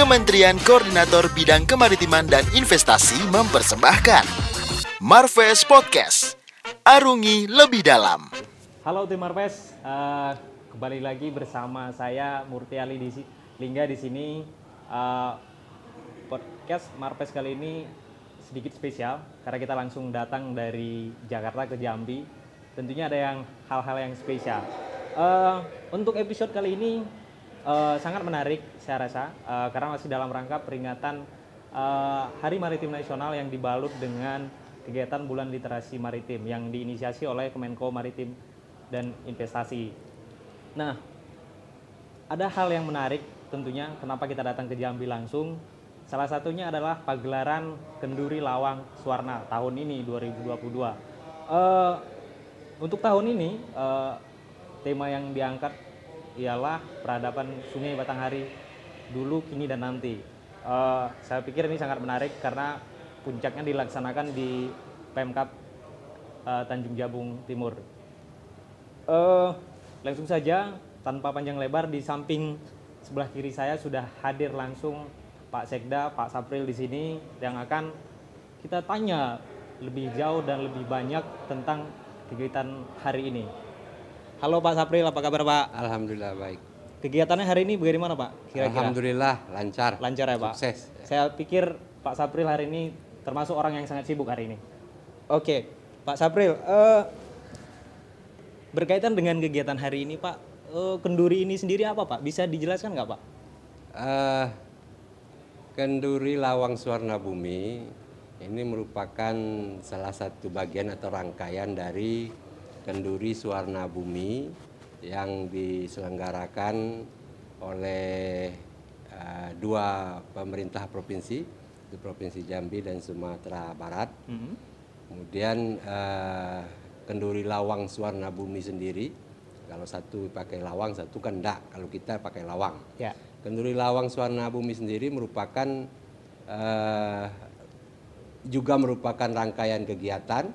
Kementerian Koordinator Bidang Kemaritiman dan Investasi mempersembahkan Marves Podcast. Arungi lebih dalam. Halo tim Marves, uh, kembali lagi bersama saya Murti Ali di Lingga di sini. Uh, podcast Marves kali ini sedikit spesial karena kita langsung datang dari Jakarta ke Jambi. Tentunya ada yang hal-hal yang spesial. Uh, untuk episode kali ini uh, sangat menarik saya rasa uh, karena masih dalam rangka peringatan uh, Hari Maritim Nasional yang dibalut dengan kegiatan Bulan Literasi Maritim yang diinisiasi oleh Kemenko Maritim dan Investasi. Nah, ada hal yang menarik tentunya kenapa kita datang ke Jambi langsung. Salah satunya adalah pagelaran Kenduri Lawang Suwarna tahun ini 2022. Uh, untuk tahun ini uh, tema yang diangkat ialah peradaban Sungai Batanghari dulu, kini dan nanti. Uh, saya pikir ini sangat menarik karena puncaknya dilaksanakan di Pemkap uh, Tanjung Jabung Timur. Uh, langsung saja tanpa panjang lebar di samping sebelah kiri saya sudah hadir langsung Pak Sekda, Pak Sapril di sini yang akan kita tanya lebih jauh dan lebih banyak tentang kegiatan hari ini. Halo Pak Sapril, apa kabar Pak? Alhamdulillah baik. Kegiatannya hari ini bagaimana Pak? Kira-kira? Alhamdulillah lancar. Lancar ya Pak? Sukses. Saya pikir Pak Sapril hari ini termasuk orang yang sangat sibuk hari ini. Oke, Pak Sapril, uh, berkaitan dengan kegiatan hari ini Pak, uh, kenduri ini sendiri apa Pak? Bisa dijelaskan nggak Pak? Uh, kenduri Lawang Suwarna Bumi ini merupakan salah satu bagian atau rangkaian dari Kenduri Suwarna Bumi yang diselenggarakan oleh uh, dua pemerintah provinsi, di Provinsi Jambi dan Sumatera Barat. Mm -hmm. Kemudian uh, Kenduri Lawang Suwarna Bumi sendiri, kalau satu pakai lawang, satu kan enggak. Kalau kita pakai lawang. Yeah. Kenduri Lawang Suwarna Bumi sendiri merupakan uh, juga merupakan rangkaian kegiatan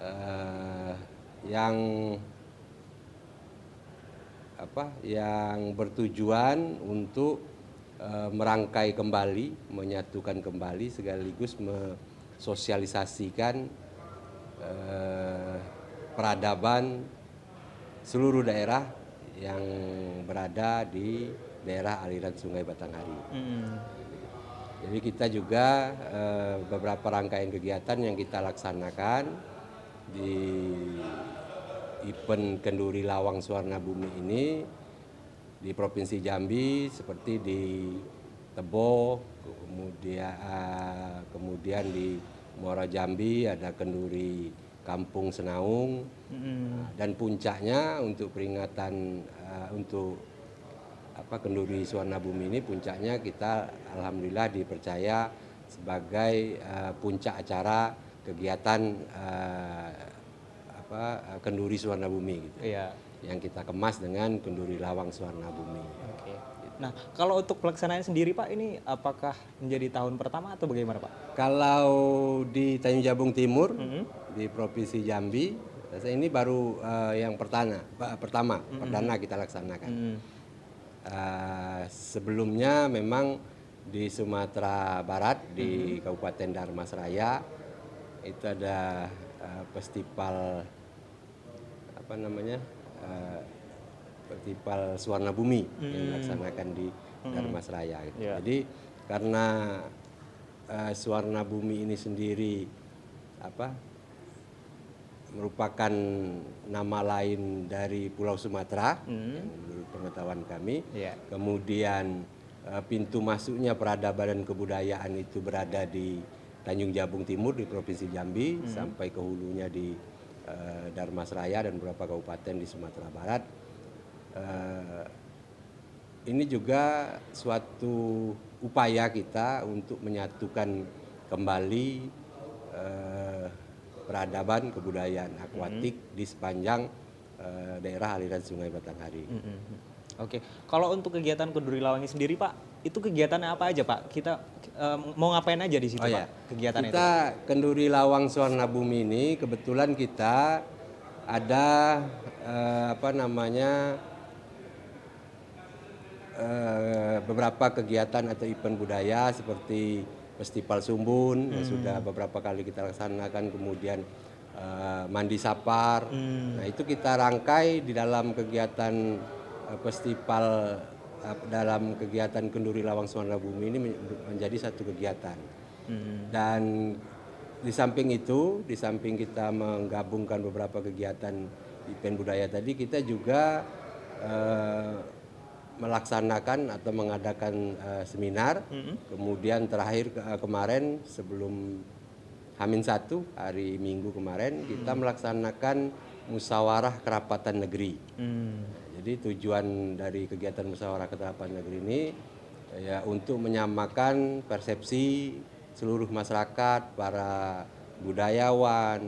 uh, yang apa yang bertujuan untuk e, merangkai kembali, menyatukan kembali sekaligus mensosialisasikan e, peradaban seluruh daerah yang berada di daerah aliran Sungai Batanghari. Mm. Jadi kita juga e, beberapa rangkaian kegiatan yang kita laksanakan di event Kenduri Lawang Suwarna Bumi ini di Provinsi Jambi seperti di Tebo, kemudian uh, kemudian di Muara Jambi ada Kenduri Kampung Senaung mm-hmm. dan puncaknya untuk peringatan uh, untuk apa Kenduri Suwarna Bumi ini puncaknya kita alhamdulillah dipercaya sebagai uh, puncak acara kegiatan uh, apa uh, kenduri suwarna bumi gitu. Iya. Yang kita kemas dengan kenduri lawang suwarna bumi. Oke. Nah, kalau untuk pelaksanaan sendiri Pak, ini apakah menjadi tahun pertama atau bagaimana Pak? Kalau di Tanjung Jabung Timur, mm -hmm. di Provinsi Jambi, ini baru uh, yang pertama, pertama, mm -hmm. perdana kita laksanakan. Mm -hmm. uh, sebelumnya memang di Sumatera Barat, di mm -hmm. Kabupaten Darmasraya, itu ada uh, festival apa namanya uh, festival Suwarna Bumi hmm. yang dilaksanakan di hmm. Darmasraya gitu. yeah. jadi karena uh, Suwarna Bumi ini sendiri apa merupakan nama lain dari Pulau Sumatera hmm. yang menurut pengetahuan kami yeah. kemudian uh, pintu masuknya peradaban dan kebudayaan itu berada di Tanjung Jabung Timur di Provinsi Jambi hmm. sampai ke hulunya di uh, Darmasraya dan beberapa kabupaten di Sumatera Barat. Uh, ini juga suatu upaya kita untuk menyatukan kembali uh, peradaban kebudayaan akuatik hmm. di sepanjang uh, daerah aliran Sungai Batanghari. Hmm. hmm, hmm. Oke, kalau untuk kegiatan Keduri Lawangi sendiri Pak, itu kegiatannya apa aja Pak? Kita um, mau ngapain aja di situ oh, Pak? Ya. Kegiatan kita, itu? Kenduri Lawang Suwarna Bumi ini kebetulan kita ada uh, apa namanya eh, beberapa kegiatan atau event budaya seperti Festival Sumbun yang sudah beberapa kali kita laksanakan, kemudian eh, Mandi Sapar. Nah itu kita rangkai di dalam kegiatan eh, festival eh, dalam kegiatan Kenduri Lawang Suara Bumi ini men- menjadi satu kegiatan. Dan di samping itu, di samping kita menggabungkan beberapa kegiatan event budaya tadi, kita juga eh, melaksanakan atau mengadakan eh, seminar. Kemudian terakhir ke- eh, kemarin sebelum Hamin satu hari Minggu kemarin kita melaksanakan musyawarah kerapatan negeri. Hmm. Jadi tujuan dari kegiatan musyawarah kerapatan negeri ini ya untuk menyamakan persepsi seluruh masyarakat, para budayawan,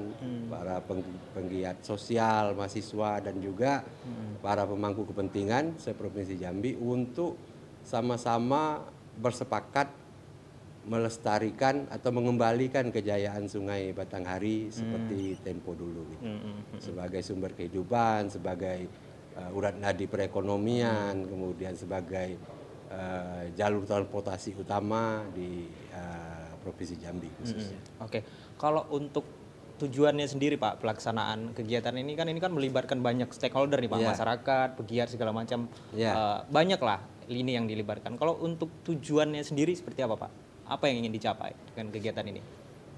para peng- penggiat sosial, mahasiswa dan juga para pemangku kepentingan seprovinsi Jambi untuk sama-sama bersepakat melestarikan atau mengembalikan kejayaan Sungai Batanghari seperti tempo dulu gitu. Sebagai sumber kehidupan, sebagai uh, urat nadi perekonomian, kemudian sebagai uh, jalur transportasi utama di uh, Provinsi Jambi khususnya. Oke, kalau untuk tujuannya sendiri Pak pelaksanaan kegiatan ini kan ini kan melibatkan banyak stakeholder nih Pak, Iya. masyarakat, pegiat segala macam, Iya. Eh, banyak lah lini yang dilibatkan. Kalau untuk tujuannya sendiri seperti apa Pak? Apa yang ingin dicapai dengan kegiatan ini?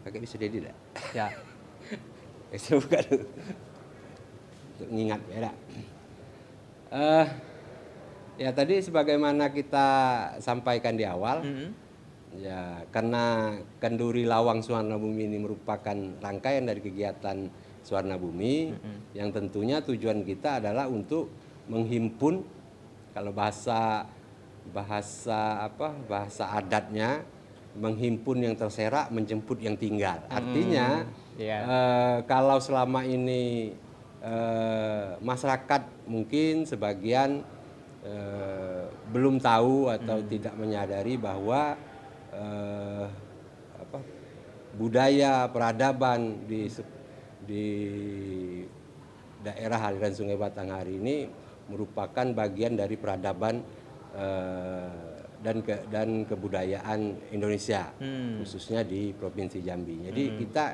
Kakek bisa jadi tidak? Ya, saya buka dulu. Untuk mengingat ya Eh, ya tadi sebagaimana kita sampaikan di awal, ya karena Kenduri Lawang Suwarna Bumi ini merupakan rangkaian dari kegiatan Suwarna Bumi, yang tentunya tujuan kita adalah untuk menghimpun kalau bahasa bahasa apa bahasa adatnya menghimpun yang terserak menjemput yang tinggal. Artinya Iya. Eh, kalau selama ini eh, masyarakat mungkin sebagian eh, belum tahu atau tidak menyadari bahwa eh, apa, budaya peradaban di di daerah aliran Sungai Batanghari ini merupakan bagian dari peradaban eh, dan ke, dan kebudayaan Indonesia khususnya di provinsi Jambi. Jadi kita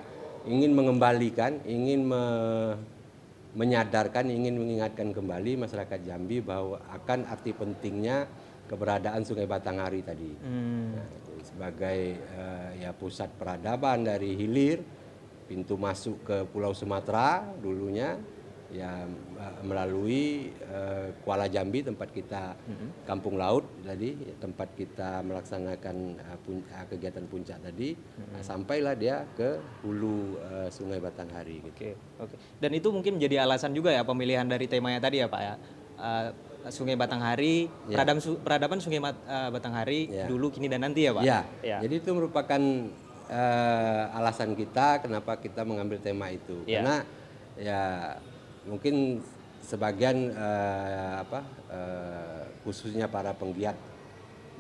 ingin mengembalikan, ingin me- menyadarkan, ingin mengingatkan kembali masyarakat Jambi bahwa akan arti pentingnya keberadaan Sungai Batanghari tadi. Nah, jadi sebagai eh, ya pusat peradaban dari hilir, pintu masuk ke Pulau Sumatera dulunya ya melalui eh, Kuala Jambi tempat kita kampung laut tadi tempat kita melaksanakan eh, pun- eh, kegiatan puncak tadi Nah, sampailah dia ke hulu eh, Sungai Batanghari gitu. Oke, oke. Dan itu mungkin menjadi alasan juga ya pemilihan dari temanya tadi ya Pak ya. Eh, Sungai Batanghari, peradaban, su- peradaban Sungai Mat- eh, Batanghari Ya. dulu, kini dan nanti ya Pak. Ya, Ya. jadi itu merupakan eh, alasan kita kenapa kita mengambil tema itu. Ya. Karena ya mungkin sebagian eh, apa eh, khususnya para penggiat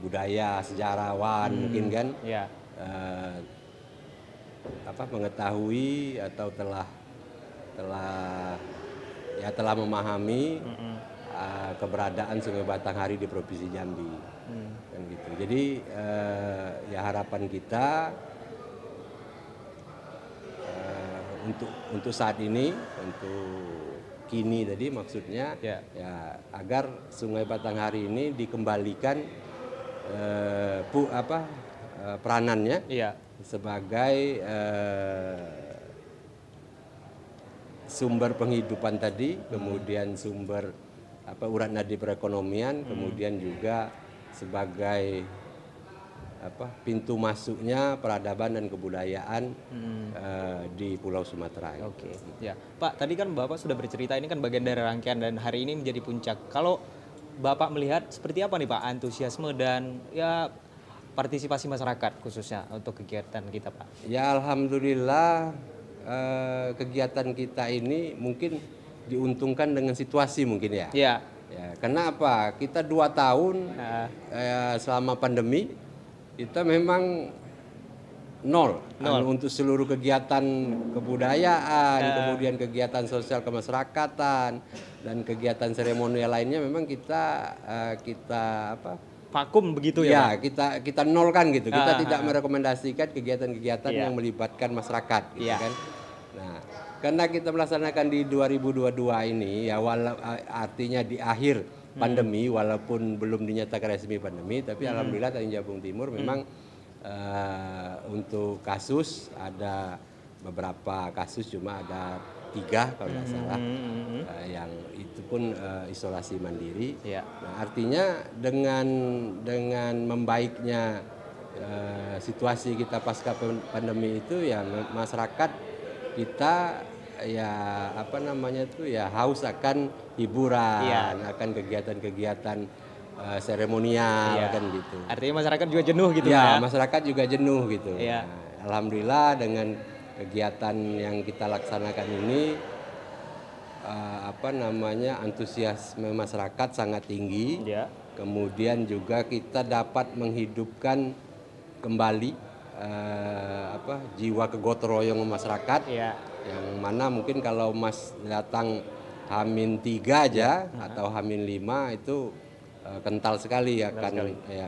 budaya, sejarawan mungkin kan Ya. eh, apa mengetahui atau telah telah ya telah memahami eh, keberadaan Sungai Batanghari di Provinsi Jambi. Kan gitu. Jadi eh, ya harapan kita eh, untuk untuk saat ini untuk kini tadi maksudnya Ya. ya agar Sungai Batanghari ini dikembalikan eh, pu, apa eh, peranannya Iya. sebagai eh, sumber penghidupan tadi, kemudian sumber apa urat nadi perekonomian, kemudian juga sebagai apa pintu masuknya peradaban dan kebudayaan eh, di Pulau Sumatera. gitu. Oke, ya Pak. Tadi kan Bapak sudah bercerita ini kan bagian dari rangkaian dan hari ini menjadi puncak. Kalau Bapak melihat seperti apa nih Pak antusiasme dan ya partisipasi masyarakat khususnya untuk kegiatan kita Pak? Ya alhamdulillah eh, kegiatan kita ini mungkin diuntungkan dengan situasi mungkin ya. Ya. Ya, karena apa? Kita dua tahun Nah, eh, selama pandemi kita memang nol, Nol. Anu, untuk seluruh kegiatan kebudayaan, Ya. kemudian kegiatan sosial kemasyarakatan dan kegiatan seremonial lainnya memang kita eh, kita apa? Vakum begitu ya, ya, Pak? kita kita nolkan gitu. Kita Ah, tidak ah, ah. merekomendasikan kegiatan-kegiatan Iya. yang melibatkan masyarakat gitu Iya. kan. Nah, karena kita melaksanakan di 2022 ini ya wala, artinya di akhir. Pandemi walaupun belum dinyatakan resmi pandemi tapi alhamdulillah Tanjung Jabung Timur Hmm. memang eh, untuk kasus ada beberapa kasus cuma ada tiga kalau tidak salah Hmm, eh, yang itu pun eh, isolasi mandiri Iya. Nah, artinya dengan dengan membaiknya eh, situasi kita pasca pandemi itu ya ma- masyarakat kita ya apa namanya tuh ya haus akan hiburan, Iya. akan kegiatan-kegiatan seremonial Iya. kan gitu. Artinya masyarakat juga jenuh gitu ya, ya. masyarakat juga jenuh gitu. Iya. Nah, Alhamdulillah dengan kegiatan yang kita laksanakan ini eh, apa namanya antusiasme masyarakat sangat tinggi. Ya. Kemudian juga kita dapat menghidupkan kembali eh, apa jiwa kegotong masyarakat Iya. Yang mana mungkin kalau Mas datang Hamin tiga aja atau Hamin lima itu eh, kental sekali ya,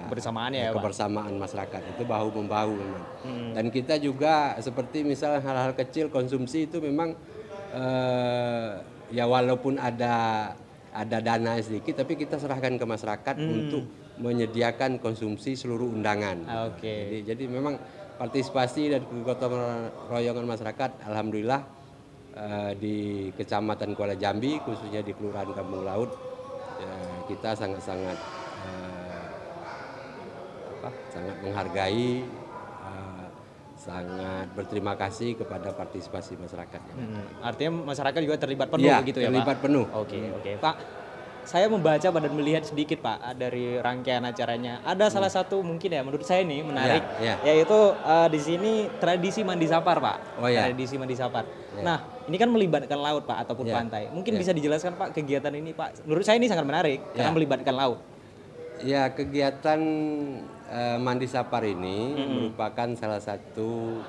Kebersamaannya ya, Pak? kebersamaan masyarakat itu bahu membahu memang. Dan kita juga seperti misalnya hal-hal kecil konsumsi itu memang eh, ya walaupun ada ada dana sedikit tapi kita serahkan ke masyarakat untuk menyediakan konsumsi seluruh undangan. Oke. Jadi, jadi memang partisipasi dan kegotong royongan masyarakat, alhamdulillah eh, di Kecamatan Kuala Jambi, khususnya di Kelurahan Kampung Laut, eh, kita sangat-sangat eh, apa, sangat menghargai, eh, sangat berterima kasih kepada partisipasi masyarakat. Hmm, Artinya masyarakat juga terlibat penuh Iya, begitu ya, terlibat Pak? penuh. Oke, oke. Pak, saya membaca dan melihat sedikit, Pak, dari rangkaian acaranya. Ada salah satu mungkin ya menurut saya nih menarik, Hmm. Iya, yaitu eh, di sini tradisi mandi sapar, Pak. Oh, iya. Tradisi mandi sapar. Nah, ini kan melibatkan laut, Pak, ataupun Iya, pantai. Mungkin iya. bisa dijelaskan, Pak, kegiatan ini, Pak. Menurut saya ini sangat menarik karena Iya. melibatkan laut. Ya kegiatan eh, mandi sapar ini merupakan salah satu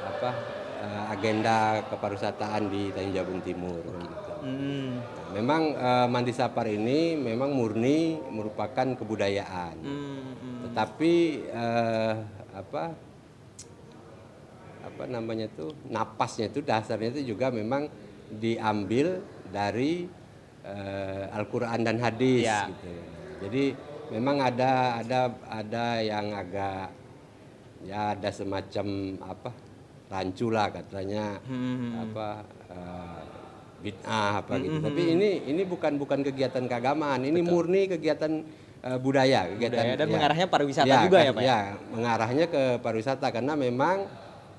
apa eh, agenda kepariwisataan di Tanjung Jabung Timur. gitu. Hmm. Memang eh, mandi sapar ini memang murni merupakan kebudayaan, Hmm, hmm. tetapi eh, apa apa namanya tuh napasnya itu dasarnya itu juga memang diambil dari eh, Al-Quran dan hadis Ya. gitu. Jadi memang ada ada ada yang agak ya ada semacam apa rancu lah katanya apa eh, bid'ah apa gitu. Tapi ini ini bukan bukan kegiatan keagamaan, ini murni kegiatan eh, budaya, kegiatan Budaya dan ya. mengarahnya pariwisata juga ya, Pak, ya? mengarahnya ke pariwisata karena memang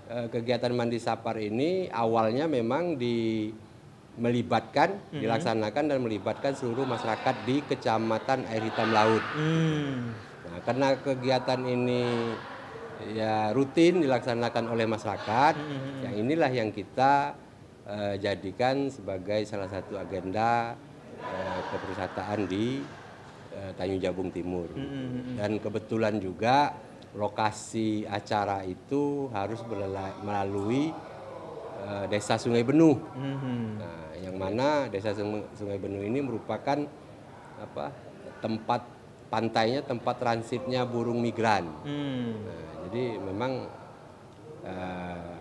eh, kegiatan mandi sapar ini awalnya memang di melibatkan, Mhm. dilaksanakan dan melibatkan seluruh masyarakat di Kecamatan Air Hitam Laut. Hmm. Nah, karena kegiatan ini ya rutin dilaksanakan oleh masyarakat, Mhm. yang inilah yang kita eh, jadikan sebagai salah satu agenda eh, kepariwisataan di eh, Tanjung Jabung Timur. Mhm. Dan kebetulan juga lokasi acara itu harus melalui eh, Desa Sungai Benuh. Hmm. Nah, yang mana Desa Sungai Benuh ini merupakan apa tempat pantainya tempat transitnya burung migran. Hmm. Nah, jadi memang eh,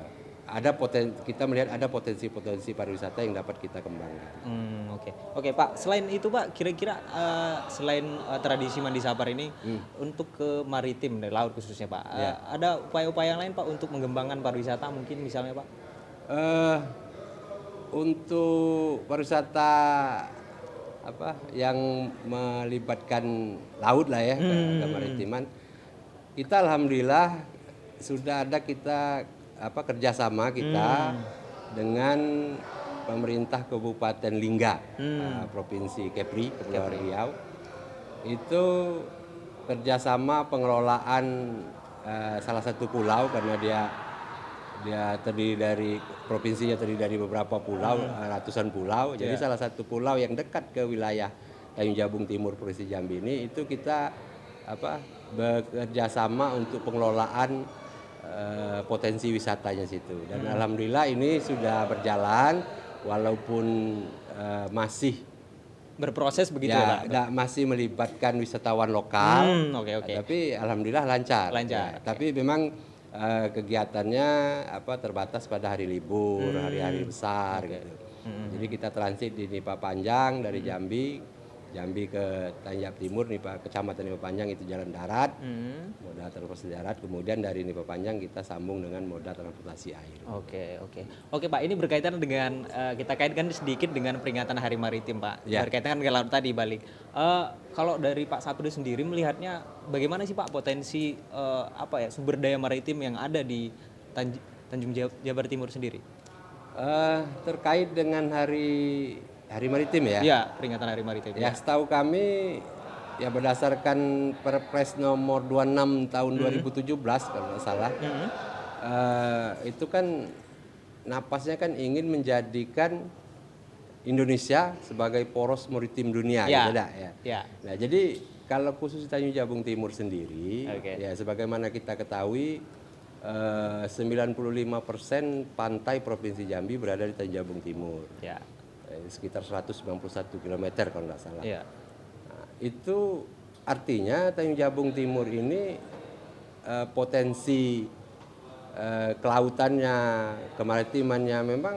ada poten kita melihat ada potensi-potensi pariwisata yang dapat kita kembangkan. Hmm, oke. Oke, Pak. Selain itu, Pak, kira-kira eh, selain eh, tradisi mandi sapar ini untuk ke maritim dari laut khususnya, Pak. eh, Ya. ada upaya-upaya lain, Pak, untuk mengembangkan pariwisata mungkin misalnya, Pak? eh untuk pariwisata apa yang melibatkan laut lah ya ke- kemaritiman kita alhamdulillah sudah ada kita apa kerjasama kita dengan pemerintah Kabupaten Lingga eh, provinsi Kepri Kepulauan Riau. Itu kerjasama pengelolaan eh, salah satu pulau karena dia dia terdiri dari provinsinya terdiri dari beberapa pulau eh, ratusan pulau. Jadi salah satu pulau yang dekat ke wilayah Tanjung Jabung Timur Provinsi Jambi ini itu kita apa bekerja sama untuk pengelolaan eh, potensi wisatanya situ. Dan alhamdulillah ini sudah berjalan walaupun eh, masih Berproses begitu ya, ya, Pak? masih melibatkan wisatawan lokal. Hmm, oke, oke. Tapi alhamdulillah lancar. Lancar, Ya, Tapi memang eh, kegiatannya apa terbatas pada hari libur, Hmm, hari-hari besar gitu. Jadi kita transit di Nipa Panjang dari Hmm. Jambi, Jambi ke Tanjab Timur, Nipa Kecamatan Nipa Panjang itu jalan darat, Hmm. moda transportasi darat. Kemudian dari Nipa Panjang kita sambung dengan moda transportasi air. Oke, oke. Oke, Pak, ini berkaitan dengan eh, kita kaitkan sedikit dengan peringatan Hari Maritim, Pak. Ya. Berkaitan dengan laut tadi balik. Eh, kalau dari Pak Sapri sendiri melihatnya bagaimana sih Pak potensi eh, apa ya sumber daya maritim yang ada di Tanj- Tanjung Jab- Jabar Timur sendiri? Eh, terkait dengan hari Hari Maritim ya. Iya, peringatan Hari Maritim. Ya, setahu kami ya berdasarkan Perpres nomor 26 tahun 2017 kalau nggak salah. eh, itu kan napasnya kan ingin menjadikan Indonesia sebagai poros maritim dunia Ya. gitu dah, ya. Ya. Nah, jadi kalau khusus Tanjung Jabung Timur sendiri, Oke. ya sebagaimana kita ketahui eh, 95% pantai Provinsi Jambi berada di Tanjung Jabung Timur. Ya. Eh, sekitar 191 km kalau nggak salah. Iya. Nah, itu artinya Tanjung Jabung Timur ini eh, potensi eh, kelautannya, kemaritimannya memang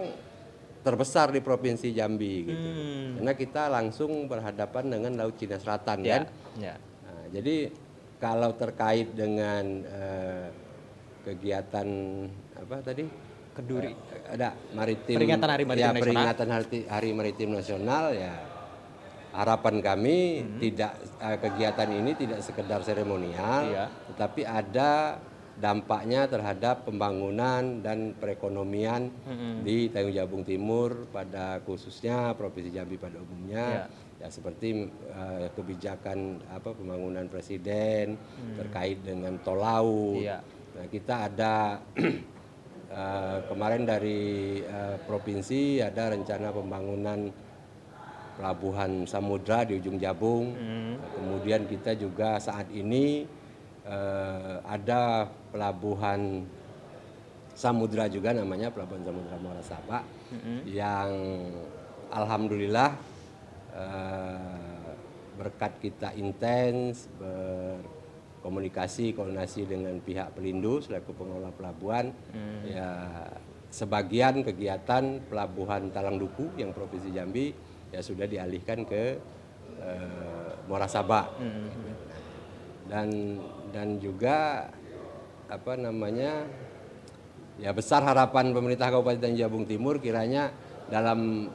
terbesar di provinsi Jambi gitu. Hmm. Karena kita langsung berhadapan dengan Laut Cina Selatan Ya. kan. Ya. Nah, jadi kalau terkait dengan eh, kegiatan apa tadi? Keduri. Eh, ada maritim Peringatan Hari Maritim ya, Nasional. peringatan hari, hari maritim nasional ya harapan kami Hmm. tidak eh, kegiatan ini tidak sekedar seremonial Iya. tetapi ada dampaknya terhadap pembangunan dan perekonomian Hmm. di Tanjung Jabung Timur pada khususnya provinsi Jambi pada umumnya ya seperti eh, kebijakan apa pembangunan presiden terkait dengan tol laut Hmm. Iya. Nah, kita ada eh, kemarin dari eh, provinsi ada rencana pembangunan pelabuhan samudra di ujung Jabung. Hmm. Nah, kemudian kita juga saat ini eh, ada pelabuhan samudra juga namanya pelabuhan samudra Muara Sabak yang alhamdulillah eh, berkat kita intens berkomunikasi koordinasi dengan pihak pelindung selaku pengelola pelabuhan. Ya sebagian kegiatan pelabuhan Talang Duku yang provinsi Jambi ya sudah dialihkan ke eh, Muara Sabak dan dan juga apa namanya ya besar harapan pemerintah Kabupaten Jabung Timur kiranya dalam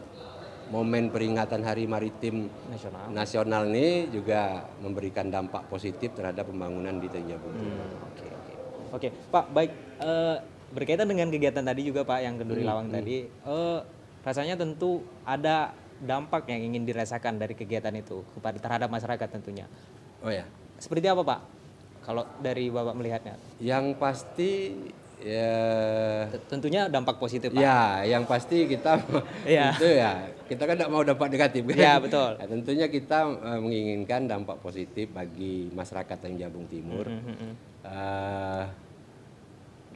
momen peringatan Hari Maritim Nasional. Nasional ini juga memberikan dampak positif terhadap pembangunan di Tanjung Timur. Hmm, Oke, oke. Oke, Pak, baik eh, berkaitan dengan kegiatan tadi juga Pak yang keduri Hmm, lawang tadi, eh, rasanya tentu ada dampak yang ingin dirasakan dari kegiatan itu kepada terhadap masyarakat tentunya. Oh ya, Seperti apa Pak? Kalau dari Bapak melihatnya, yang pasti ya tentunya dampak positif Pak. Ya, yang pasti kita Iya. itu ya kita kan tidak mau dampak negatif kan. Iya, betul. Nah, tentunya kita eh, menginginkan dampak positif bagi masyarakat yang Jabung Timur. Hmm, hmm, hmm. Eh,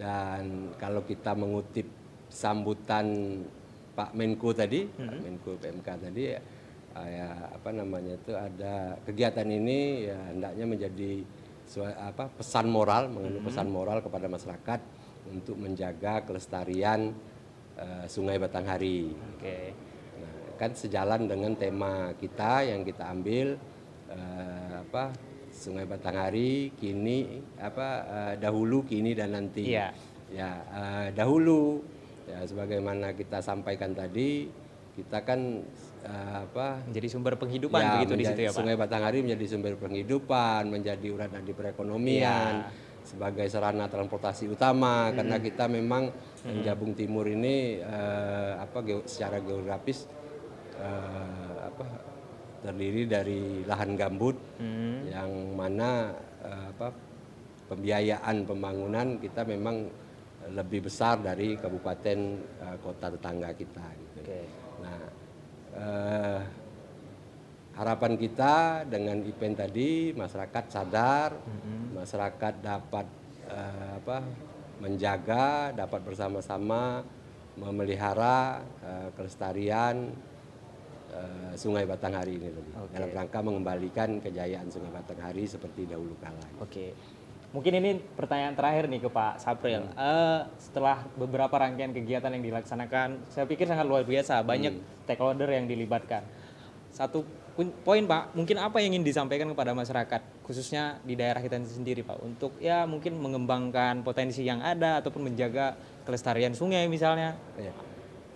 dan kalau kita mengutip sambutan Pak Menko tadi, Pak Menko PMK tadi ya, ya apa namanya itu ada kegiatan ini ya hendaknya menjadi apa pesan moral mengandung pesan moral kepada masyarakat untuk menjaga kelestarian eh, Sungai Batanghari. Oke. Nah, kan sejalan dengan tema kita yang kita ambil eh, apa Sungai Batanghari kini apa eh, dahulu kini dan nanti. Iya. Ya eh, dahulu ya sebagaimana kita sampaikan tadi kita kan eh, apa Menjadi sumber penghidupan ya, begitu di situ ya Pak. Sungai Batanghari menjadi sumber penghidupan, menjadi urat nadi perekonomian, Iya. Sebagai sarana transportasi utama Hmm. karena kita memang yang Jabung Timur ini eh, apa geo- secara geografis eh, apa terdiri dari lahan gambut Hmm. yang mana eh, apa pembiayaan pembangunan kita memang lebih besar dari kabupaten eh, kota tetangga kita gitu. Oke. Nah, eh, harapan kita dengan event tadi masyarakat sadar, masyarakat dapat eh, apa menjaga, dapat bersama-sama memelihara uh, kelestarian uh, Sungai Batanghari ini tadi. Oke. Dalam rangka mengembalikan kejayaan Sungai Batanghari seperti dahulu kala. Oke. Mungkin ini pertanyaan terakhir nih ke Pak Sapril. Eh, setelah beberapa rangkaian kegiatan yang dilaksanakan, saya pikir sangat luar biasa. Banyak stakeholder yang dilibatkan. Satu poin Pak, mungkin apa yang ingin disampaikan kepada masyarakat, khususnya di daerah kita sendiri Pak, untuk ya mungkin mengembangkan potensi yang ada ataupun menjaga kelestarian sungai misalnya. Ya.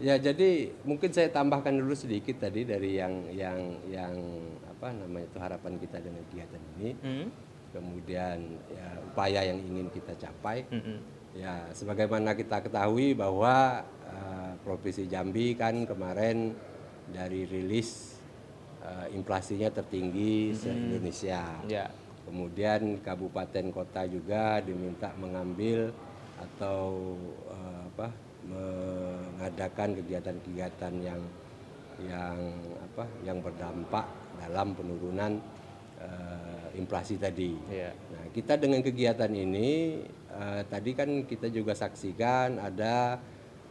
Ya, jadi mungkin saya tambahkan dulu sedikit tadi dari yang yang yang apa namanya itu harapan kita dengan kegiatan ini. Hmm. Kemudian ya, upaya yang ingin kita capai. Mm-mm. Ya, sebagaimana kita ketahui bahwa eh, Provinsi Jambi kan kemarin dari rilis eh, inflasinya tertinggi se-Indonesia. Ya. Kemudian kabupaten kota juga diminta mengambil atau eh, apa mengadakan kegiatan-kegiatan yang yang apa yang berdampak dalam penurunan eh, inflasi tadi. Iya. Nah, kita dengan kegiatan ini eh, tadi kan kita juga saksikan ada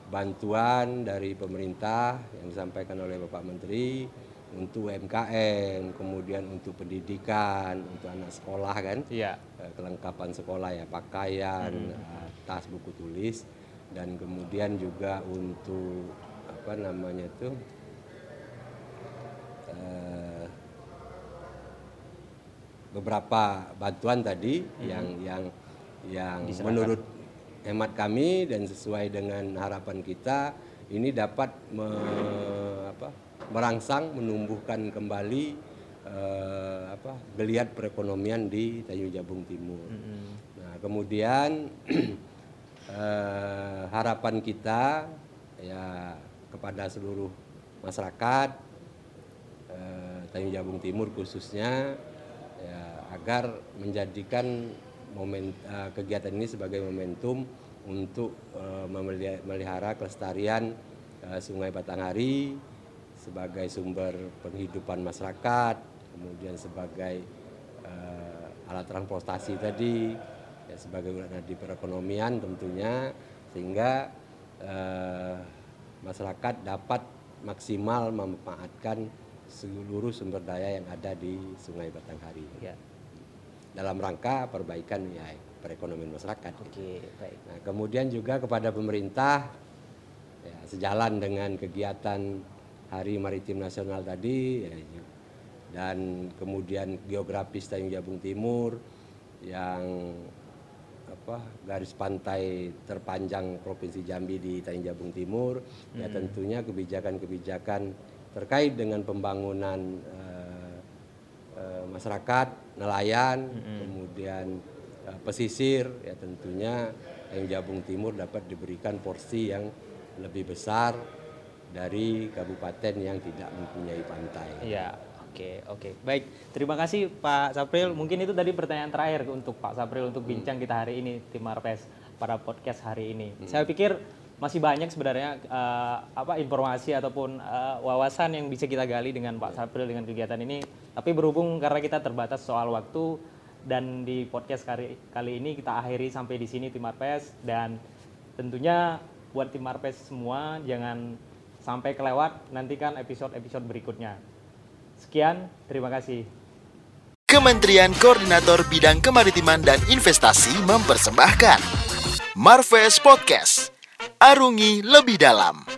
bantuan dari pemerintah yang disampaikan oleh Bapak Menteri untuk UMKM, kemudian untuk pendidikan, untuk anak sekolah kan, Iya. eh, kelengkapan sekolah ya pakaian, eh, tas, buku tulis, dan kemudian juga untuk apa namanya itu eh, beberapa bantuan tadi yang yang yang menurut hemat kami dan sesuai dengan harapan kita ini dapat me- merangsang menumbuhkan kembali eh, apa geliat perekonomian di Tanjung Jabung Timur. Nah kemudian eh, harapan kita ya kepada seluruh masyarakat eh, Tanjung Jabung Timur khususnya ya, agar menjadikan momen eh, kegiatan ini sebagai momentum untuk eh, memeli- melihara kelestarian eh, Sungai Batanghari sebagai sumber penghidupan masyarakat, kemudian sebagai eh, alat transportasi tadi, ya, sebagai nadi perekonomian tentunya, sehingga eh, masyarakat dapat maksimal memanfaatkan seluruh sumber daya yang ada di Sungai Batanghari Ya. dalam rangka perbaikan ya, perekonomian masyarakat. Oke, baik. Nah, kemudian juga kepada pemerintah ya, sejalan dengan kegiatan Hari Maritim Nasional tadi ya, dan kemudian geografis Tanjung Jabung Timur yang apa garis pantai terpanjang Provinsi Jambi di Tanjung Jabung Timur ya tentunya kebijakan-kebijakan terkait dengan pembangunan eh, eh, masyarakat nelayan kemudian eh, pesisir ya tentunya Tanjung Jabung Timur dapat diberikan porsi yang lebih besar dari kabupaten yang tidak mempunyai pantai. Iya, oke, oke. Baik, terima kasih Pak Sapril. Mungkin itu tadi pertanyaan terakhir untuk Pak Sapril untuk bincang kita hari ini tim Marpes pada podcast hari ini. Saya pikir masih banyak sebenarnya eh, apa informasi ataupun eh, wawasan yang bisa kita gali dengan Pak Sapril dengan kegiatan ini. Tapi berhubung karena kita terbatas soal waktu dan di podcast kali, kali ini kita akhiri sampai di sini tim Marpes dan tentunya buat tim Marpes semua jangan sampai kelewat nantikan episode-episode berikutnya. Sekian, terima kasih. Kementerian Koordinator Bidang Kemaritiman dan Investasi mempersembahkan Marves Podcast. Arungi lebih dalam.